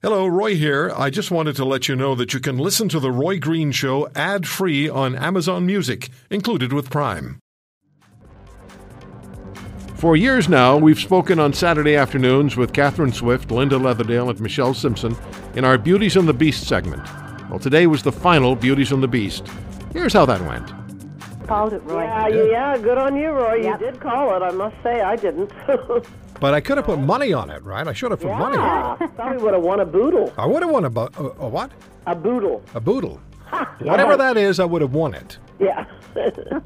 Hello, Roy here. I just wanted to let you know that you can listen to The Roy Green Show ad free on Amazon Music, included with Prime. For years now, we've spoken on Saturday afternoons with Catherine Swift, Linda Leatherdale, and Michelle Simpson in our Beauties and the Beast segment. Well, today was the final Beauties and the Beast. Here's how that went. Called it, Roy. Yeah, yeah, yeah, good on you, Roy. Yep. You did call it. I must say, I didn't. But I could have put money on it, right? I should have put money on it. yeah, probably would have won a boodle. I would have won a, bu- a, a what? A boodle. A boodle. Whatever that is, I would have won it. Yeah.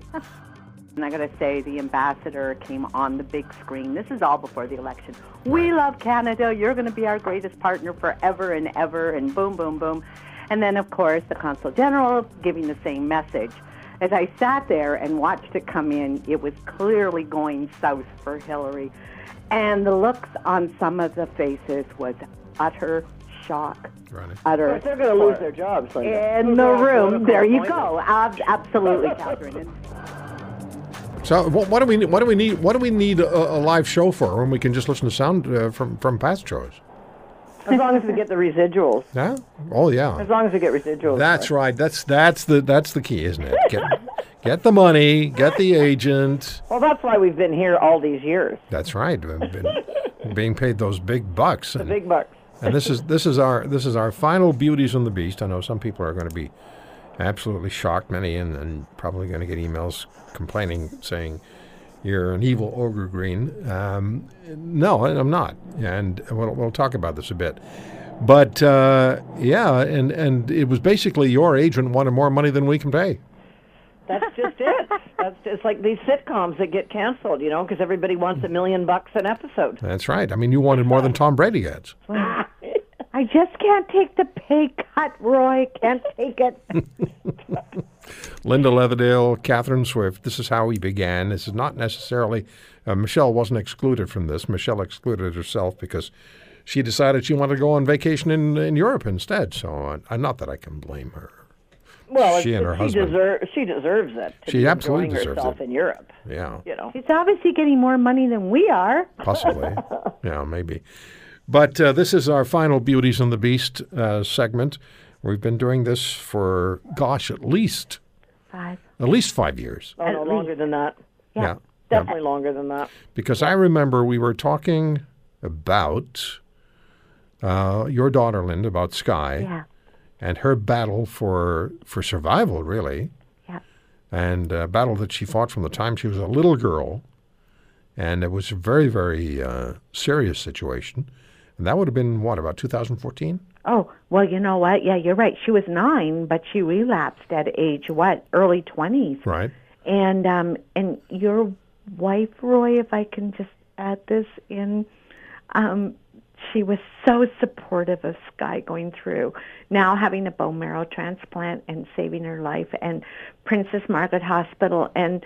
And I got to say, the ambassador came on the big screen. This is all before the election. We love Canada. You're going to be our greatest partner forever and ever, and boom, boom, boom. And then, of course, the consul general giving the same message. As I sat there and watched it come in, it was clearly going south for Hillary. And the looks on some of the faces was utter shock. Right. Utter. They're going to lose their jobs. Linda. In the room. There you go. Ab- absolutely, Catherine. So what, what do we what do we need what do we need a, a live show for when we can just listen to sound uh, from from past shows? As long as we get the residuals. Yeah. Oh yeah. As long as we get residuals. That's right. That's that's the that's the key, isn't it? Get get the money, get the agent. Well, that's why we've been here all these years. That's right. We've been being paid those big bucks. And, Big bucks. and this is this is our this is our final beauties and the beast. I know some people are going to be absolutely shocked, many, and, and probably going to get emails complaining saying you're an evil ogre green. Um, no, I'm not, and we'll, we'll talk about this a bit. But uh, yeah, and and it was basically your agent wanted more money than we can pay. That's just it. That's just like these sitcoms that get canceled, you know, because everybody wants a million bucks an episode. That's right. I mean, you wanted more than Tom Brady gets. I just can't take the pay cut, Roy. Can't take it. Linda Leatherdale, Catherine Swift. This is how we began. This is not necessarily, uh, Michelle wasn't excluded from this. Michelle excluded herself because she decided she wanted to go on vacation in, in Europe instead. So, uh, not that I can blame her. Well, She and her she, husband. deser- she deserves it. She be absolutely deserves herself it. in Europe. Yeah, You know. She's obviously getting more money than we are. possibly. yeah, maybe. But uh, this is our final Beauties and the Beast uh, segment. We've been doing this for, gosh, at least Five. at least five years. Oh, no, longer than that. Yeah. yeah. Definitely longer than that. because I remember we were talking about uh, your daughter, Linda, about Sky Yeah. and her battle for for survival, really, Yeah. and a battle that she fought from the time she was a little girl, and it was a very, very uh, serious situation. And that would have been what about 2014? Oh, well, you know what? Yeah, you're right. She was nine, but she relapsed at age, what, early 20s. Right. And um and your wife, Roy, if I can just add this in, um, she was so supportive of Sky going through now having a bone marrow transplant and saving her life and Princess Margaret Hospital and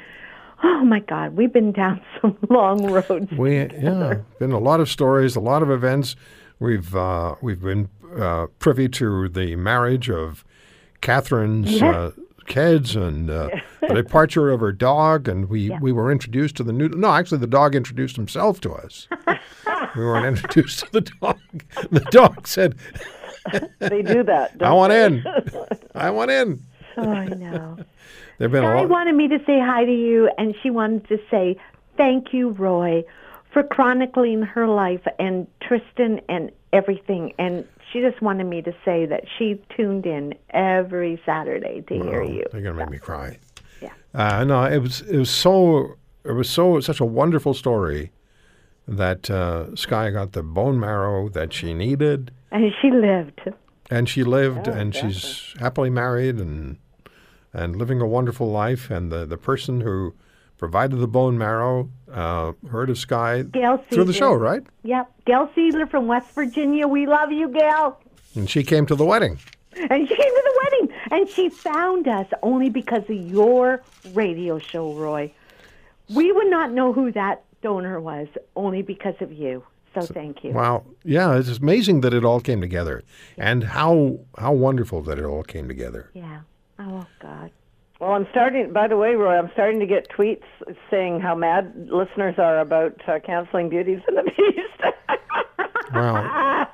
oh my God, we've been down some long roads. We yeah, been a lot of stories, a lot of events. We've uh, we've been uh, privy to the marriage of Catherine's uh, kids and uh, the departure of her dog, and we, we were introduced to the new. No, actually, the dog introduced himself to us. we weren't introduced to the dog. The dog said, They do that. "I want they? in. I want in." Oh, I know. There've been a lot. wanted me to say hi to you, and she wanted to say thank you, Roy, for chronicling her life and Tristan and everything. And she just wanted me to say that she tuned in every Saturday to hear you. They're gonna make me cry. Yeah. Uh, no, it was it was so it was so such a wonderful story that uh, Sky got the bone marrow that she needed, And she lived. and she lived, and she's happily married and and living a wonderful life. And the the person who provided the bone marrow uh, heard of Sky Gail through the show, right? Yep. Gail Seidler from West Virginia. We love you, Gail. And she came to the wedding. And she came to the wedding. And she found us only because of your radio show, Roy. We would not know who that donor was only because of you. So thank you. Wow, yeah, it's amazing that it all came together, and how how wonderful that it all came together. Yeah. Oh, God. Well, I'm starting. By the way, Roy, I'm starting to get tweets saying how mad listeners are about uh, canceling Beauties and the Beast. Wow.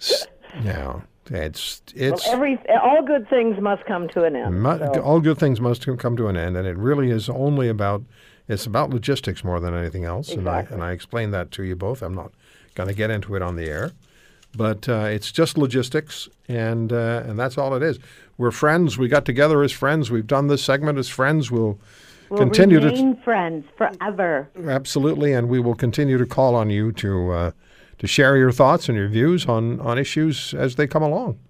S- Yeah, it's Well, it's every all good things must come to an end. mu- so- all good things must come to an end, and it really is only about it's about logistics more than anything else. And I and I explained that to you both. I'm not going to get into it on the air, but uh, it's just logistics, and uh, and that's all it is. We're friends. We got together as friends. We've done this segment as friends. We'll. We'll continue to remain friends forever. Absolutely, and we will continue to call on you to uh, to share your thoughts and your views on, on issues as they come along.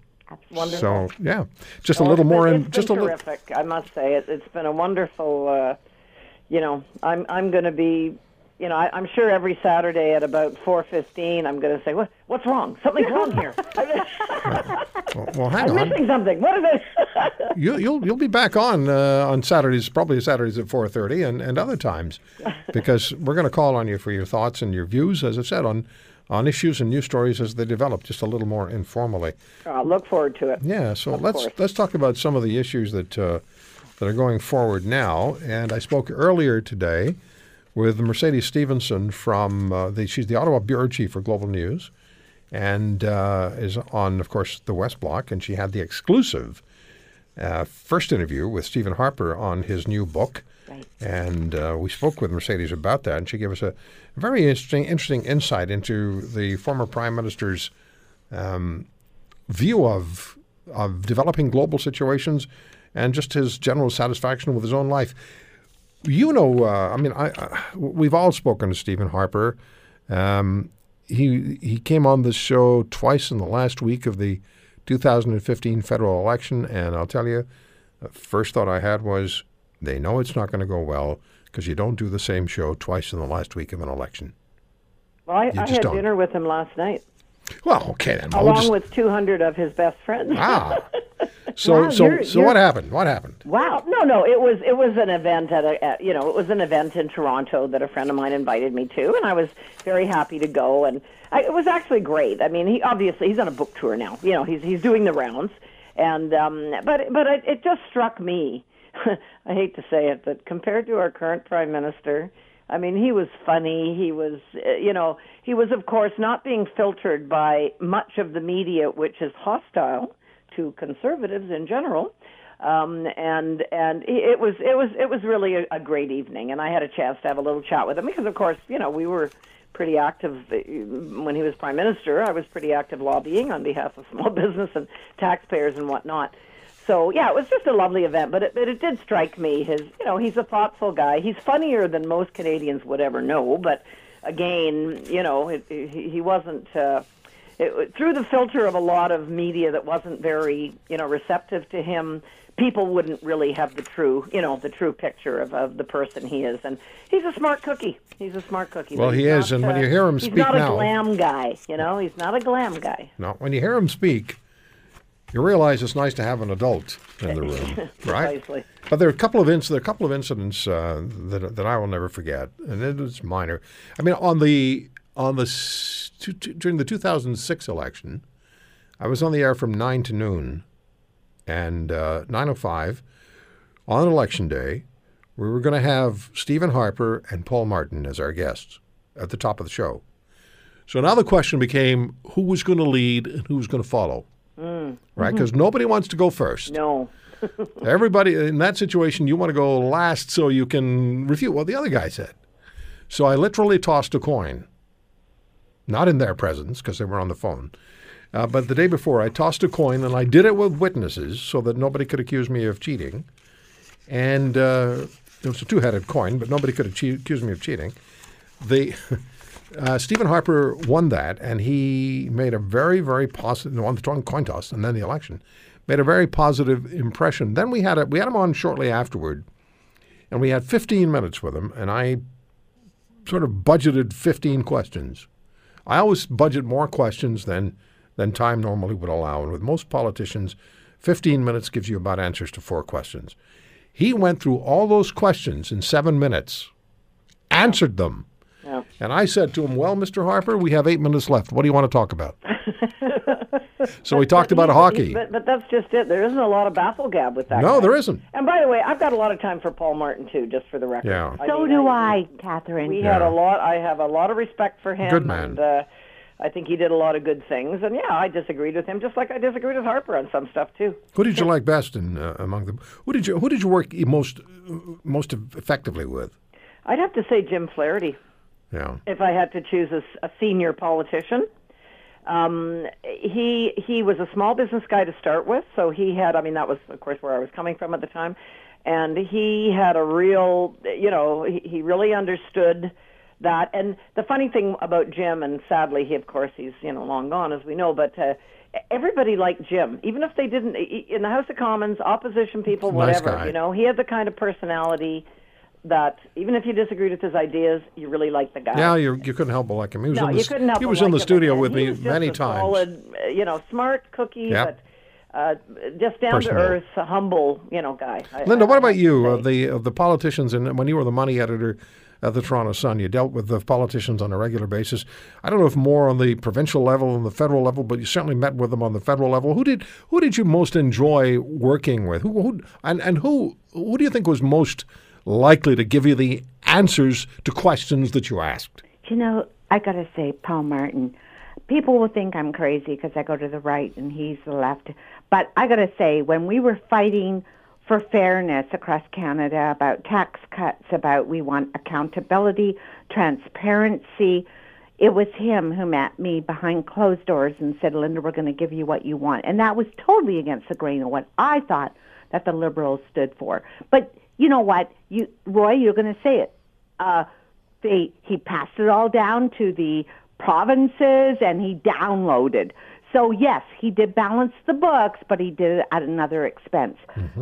Wonderful. So yeah, just a little it's more been- in just a been little. terrific. I must say it, it's been a wonderful. Uh, you know, I'm I'm going to be. You know, I, I'm sure every Saturday at about 4:15, I'm going to say, "What? What's wrong? Something's wrong here. Well, well, hang I'm on. missing something. What is it?" You, you'll you'll be back on uh, on Saturdays, probably Saturdays at four thirty, and, and other times, because we're going to call on you for your thoughts and your views, as I said, on on issues and news stories as they develop, just a little more informally. I look forward to it. Yeah, so let's course. let's talk about some of the issues that uh, that are going forward now. And I spoke earlier today with Mercedes Stephenson from uh, the she's the Ottawa bureau chief for Global News, and uh, is on, of course, the West Block, and she had the exclusive uh, first interview with Stephen Harper on his new book. Right. And uh, we spoke with Mercedes about that, and she gave us a very interesting, interesting insight into the former prime minister's um, view of of developing global situations and just his general satisfaction with his own life. You know, uh, I mean, I, I we've all spoken to Stephen Harper. Um, he he came on this show twice in the last week of the 2015 federal election, and I'll tell you, the first thought I had was they know it's not going to go well because you don't do the same show twice in the last week of an election. Well, I, I had don't. dinner with him last night, Well, okay then. Along just- with 200 of his best friends. ah. So Wow, so you're- so you're- what happened? What happened? Wow, no, no, it was it was an event at a at, you know it was an event in Toronto that a friend of mine invited me to, and I was very happy to go, and I, it was actually great. I mean, he obviously he's on a book tour now, you know, he's he's doing the rounds, and um, but but it, it just struck me, I hate to say it, but compared to our current prime minister, I mean, he was funny. He was, uh, you know, he was of course not being filtered by much of the media, which is hostile to conservatives in general um, and and it was it was it was really a, a great evening, and I had a chance to have a little chat with him because, of course, you know we were pretty active uh, when he was prime minister. I was pretty active lobbying on behalf of small business and taxpayers and whatnot. So yeah, it was just a lovely event, but it, but it did strike me his you know he's a thoughtful guy. He's funnier than most Canadians would ever know, but again, you know, it, he, he wasn't. Uh, it, through the filter of a lot of media that wasn't very, you know, receptive to him, people wouldn't really have the true, you know, the true picture of, of the person he is. And he's a smart cookie. He's a smart cookie. Well, he is, not, and when uh, you hear him speak, he's not a glam guy. You know, he's not a glam guy. No, when you hear him speak, you realize it's nice to have an adult in the room, right? Precisely. But there are a couple of inc- there are a couple of incidents uh, that that I will never forget, and it was minor. I mean, on the on the s- two, two, during the 2006 election, I was on the air from nine to noon, and uh, 9:05 on election day, we were going to have Stephen Harper and Paul Martin as our guests at the top of the show. So now the question became who was going to lead and who was going to follow, right? Because nobody wants to go first. No. Everybody in that situation, you want to go last so you can refute what the other guy said. So I literally tossed a coin, not in their presence because they were on the phone, uh, but the day before I tossed a coin and I did it with witnesses so that nobody could accuse me of cheating. And uh, it was a two-headed coin, but nobody could accuse me of cheating. The uh, Stephen Harper won that, and he made a very, very positive won the coin toss and then the election. Made a very positive impression. Then we had a, we had him on shortly afterward, and we had 15 minutes with him, and I sort of budgeted 15 questions. I always budget more questions than than time normally would allow, and with most politicians, 15 minutes gives you about answers to four questions. He went through all those questions in seven minutes, answered them. Yeah. And I said to him, Well, Mr. Harper, we have eight minutes left. What do you want to talk about? so we talked about He's- hockey. But, but that's just it. There isn't a lot of baffle gab with that. No, guy. there isn't. And by the way, I've got a lot of time for Paul Martin too, just for the record. Yeah. So mean, do I, Catherine. We Yeah. had a lot. I have a lot of respect for him. Good man. And, uh, I think he did a lot of good things, and yeah, I disagreed with him, just like I disagreed with Harper on some stuff too. Who did you like best in uh, among them? Who did you Who did you work most uh, most effectively with? I'd have to say Jim Flaherty Yeah. if I had to choose a senior politician. Um, he he was a small business guy to start with, so he had. I mean, that was of course where I was coming from at the time, and he had a real. You know, he, he really understood that. And the funny thing about Jim, and sadly, he of course he's you know long gone as we know, but. Uh, Everybody liked Jim, even if they didn't in the House of Commons, opposition people, whatever. guy. You know, he had the kind of personality that even if you disagreed with his ideas, you really liked the guy. Yeah, you, you couldn't help but like him. He was No, in the, you couldn't help He was in like the studio with he me many a times. Solid, uh, you know, smart cookie, Yep. but uh, just down Personable. to earth, humble, you know, guy. Linda, I- what about you? Of the of the politicians, and when you were the money editor at the Toronto Sun, you dealt with the politicians on a regular basis. I don't know if more on the provincial level and the federal level, but you certainly met with them on the federal level. Who did who did you most enjoy working with? Who, who and and who who do you think was most likely to give you the answers to questions that you asked? You know, I got to say, Paul Martin. People will think I'm crazy because I go to the right and he's the left. But I got to say, when we were fighting for fairness across Canada about tax cuts, about we want accountability, transparency, it was him who met me behind closed doors and said, Linda, we're going to give you what you want. And that was totally against the grain of what I thought that the Liberals stood for. But you know what? You, Roy, you're going to say it. Uh, they he passed it all down to the provinces and he downloaded. So yes, he did balance the books, but he did it at another expense.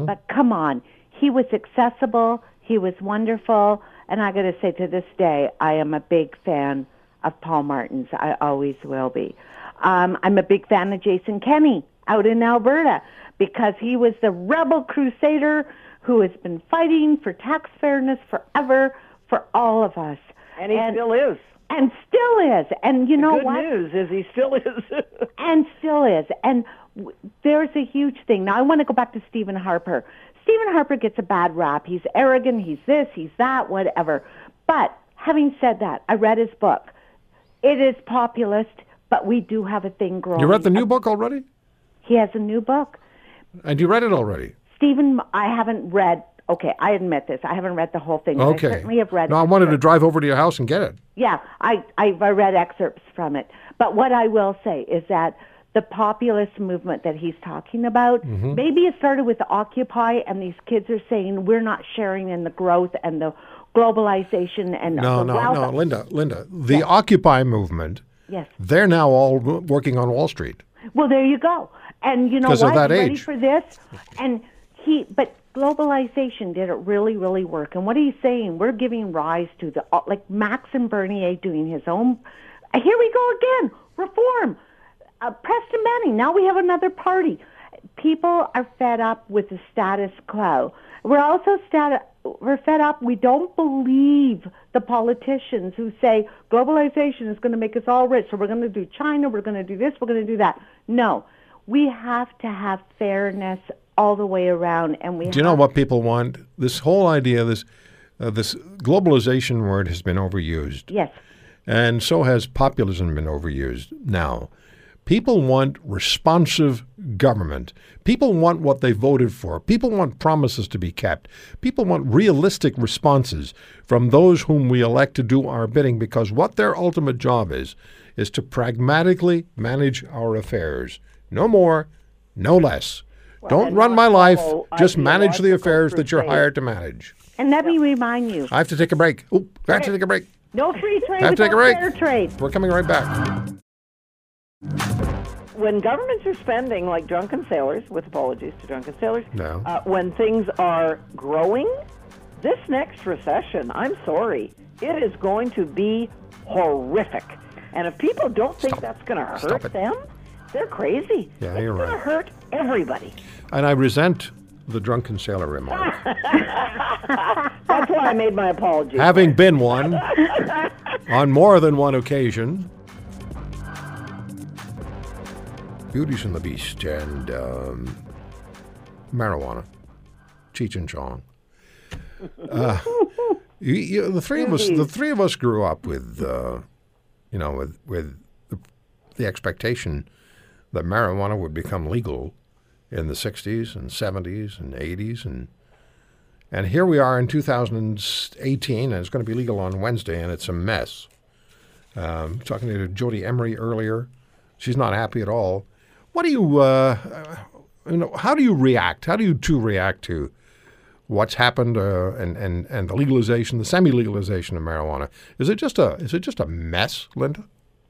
But come on, he was accessible, he was wonderful, and I got to say to this day, I am a big fan of Paul Martin's. I always will be. Um, I'm a big fan of Jason Kenney out in Alberta because he was the rebel crusader who has been fighting for tax fairness forever for all of us. and he still is. and still is. And you know Good what? news is he still is. and still is. And w- there's a huge thing. Now, I want to go back to Stephen Harper. Stephen Harper gets a bad rap. He's arrogant, he's this, he's that, whatever. But having said that, I read his book. It is populist, but we do have a thing growing. You read the new book already? He has a new book. And you read it already? Stephen, I haven't read. Okay, I admit this. I haven't read the whole thing. but I Okay. certainly have read. No, I wanted to drive over to your house and get it. Yeah, I, I I read excerpts from it. But what I will say is that the populist movement that he's talking about, Mm-hmm. maybe it started with Occupy, and these kids are saying we're not sharing in the growth and the globalization and No, no, wealth. no, Linda, Linda. The Occupy movement, Yes. they're now all working on Wall Street. Well, there you go. And you know what? of that You ready age. for this? And he, but globalization did it really, really work. And what he's saying, we're giving rise to the uh, like Maxim Bernier doing his own. uh, Here we go again. Reform. Uh, Preston Manning. Now we have another party. People are fed up with the status quo. We're also stat- we're fed up. We don't believe the politicians who say globalization is going to make us all rich. So we're going to do China. We're going to do this. We're going to do that. No, we have to have fairness all the way around, and we. Do you know what people want? This whole idea, this uh, this globalization word has been overused, Yes. and so has populism been overused. Now, people want responsive government. People want what they voted for. People want promises to be kept. People want realistic responses from those whom we elect to do our bidding, because what their ultimate job is is to pragmatically manage our affairs. No more, no less. Don't run my life. follow Just manage the affairs that you're hired to manage. And let me remind you, I have to take a break. Oh, I have to take a break. no free trade Have to take a without break. fair trade. We're coming right back. when governments are spending like drunken sailors, with apologies to drunken sailors, No. uh, when things are growing, this next recession, I'm sorry, it is going to be horrific. And if people don't think Stop. that's going to hurt them, they're crazy. Yeah, it's you're going right. to hurt everybody. And I resent the drunken sailor remark. That's why I made my apology. Having been one on more than one occasion. Beauties and the Beast and um, marijuana, Cheech and Chong. Uh, you, you, the three of us, the three of us grew up with, uh, you know, with with the the expectation that marijuana would become legal in the 60s and 70s and 80s and and here we are in 2018 and it's going to be legal on Wednesday and it's a mess. Um, talking to Jodie Emery earlier, she's not happy at all. What do you, uh, you know, how do you react? How do you two react to what's happened uh, and, and, and the legalization, the semi-legalization of marijuana? Is it just a is it just a mess, Linda?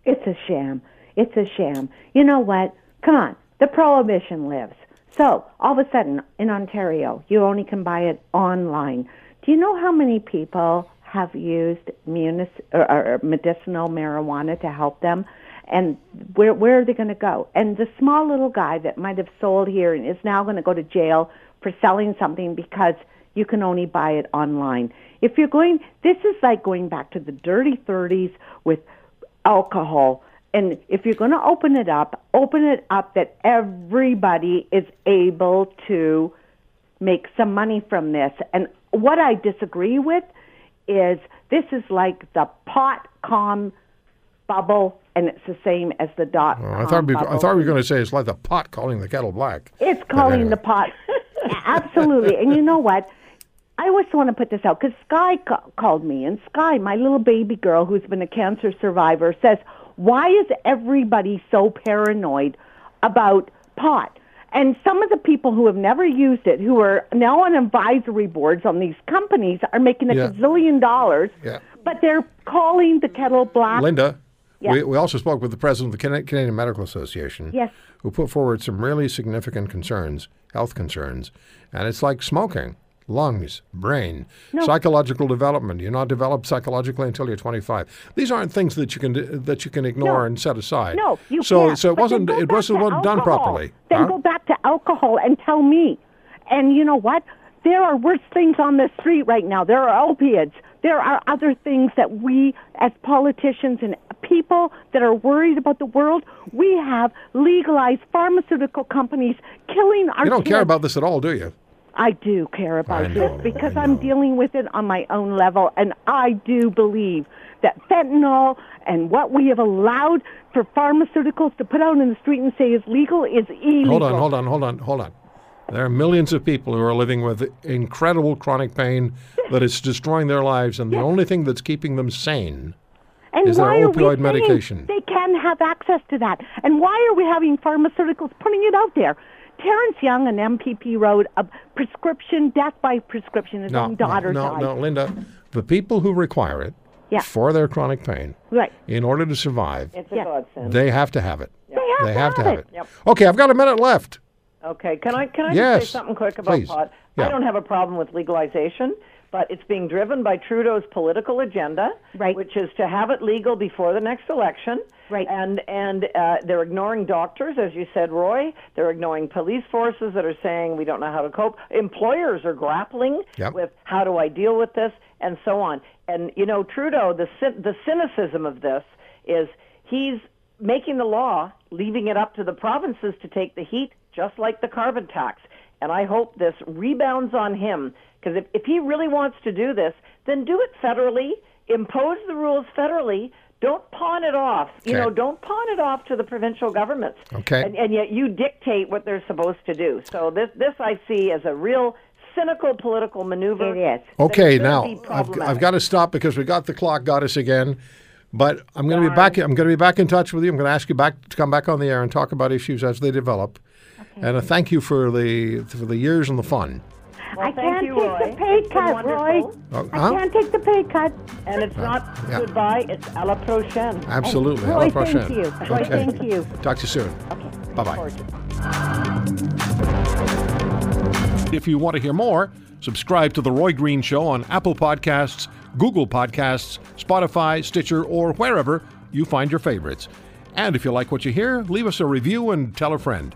It's a sham. It's a sham. You know what? Come on. The prohibition lives. So all of a sudden in Ontario, you only can buy it online. Do you know how many people have used munis- or, or medicinal marijuana to help them? And where where are they going to go? And the small little guy that might have sold here and is now going to go to jail for selling something because you can only buy it online. If you're going, this is like going back to the dirty 30s with alcohol. And if you're going to open it up, open it up that everybody is able to make some money from this. And what I disagree with is this is like the pot com bubble, and it's the same as the dot Oh, I thought we, I thought we were going to say it's like the pot calling the kettle black. It's calling anyway. the pot. Absolutely. And you know what? I always want to put this out because Sky ca- called me, and Sky, my little baby girl who's been a cancer survivor, says, Why is everybody so paranoid about pot? And some of the people who have never used it, who are now on advisory boards on these companies, are making a Yeah. gazillion dollars, Yeah. but they're calling the kettle black. Linda, Yeah. we, we also spoke with the president of the Canadian Medical Association, Yes. who put forward some really significant concerns, health concerns, and it's like smoking. Lungs, brain, psychological development. You're not developed psychologically until you're 25. These aren't things that you can that you can ignore No. and set aside. No, you so can't. so it wasn't it wasn't to done alcohol. properly. Then Huh? go back to alcohol and tell me. And you know what? There are worse things on the street right now. There are opiates. There are other things that we, as politicians and people that are worried about the world, we have legalized pharmaceutical companies killing our You don't care about this at all, do you? I do care about know, this because I'm dealing with it on my own level, and I do believe that fentanyl and what we have allowed for pharmaceuticals to put out in the street and say is legal is illegal. Hold on, hold on, hold on, hold on. There are millions of people who are living with incredible chronic pain that is destroying their lives, and the only thing that's keeping them sane And Is why are opioid medication? They can have access to that. And why are we having pharmaceuticals putting it out there? Terence Young, an MPP, wrote a prescription, death by prescription. His No, own daughter no, no, died. no, Linda. The people who require it Yeah. for their chronic pain, Right. in order to survive, It's a Yeah. godsend. they have to have it. They have They to have to have it. Yep. Okay, I've got a minute left. Okay, can I can I Yes, just say something quick about please. pot? Yeah. I don't have a problem with legalization, but it's being driven by Trudeau's political agenda, Right. which is to have it legal before the next election. Right. And and uh, they're ignoring doctors, as you said, Roy. They're ignoring police forces that are saying we don't know how to cope. Employers are grappling Yep. with how do I deal with this, and so on. And you know, Trudeau, the the cynicism of this is he's making the law, leaving it up to the provinces to take the heat, just like the carbon tax. And I hope this rebounds on him, because if, if he really wants to do this, then do it federally, impose the rules federally. Don't pawn it off. You know, don't pawn it off to the provincial governments. Okay. And, and yet you dictate what they're supposed to do. So this, this I see as a real cynical political maneuver. It is. Okay, now I've. I've got to stop because we got the clock got us again. But I'm going to be back. I'm going to be back in touch with you. I'm going to ask you back to come back on the air and talk about issues as they develop. And a thank you for the for the years and the fun. Well, I thank can't you, take Roy. the pay It's cut, Roy. wonderful. Oh, I can't take the pay cut. And it's not yeah. goodbye, it's à la prochaine. Absolutely. Roy, À la prochaine. thank you. Roy, Okay. thank you. Talk to you soon. Okay. Bye bye. If you want to hear more, subscribe to The Roy Green Show on Apple Podcasts, Google Podcasts, Spotify, Stitcher, or wherever you find your favorites. And if you like what you hear, leave us a review and tell a friend.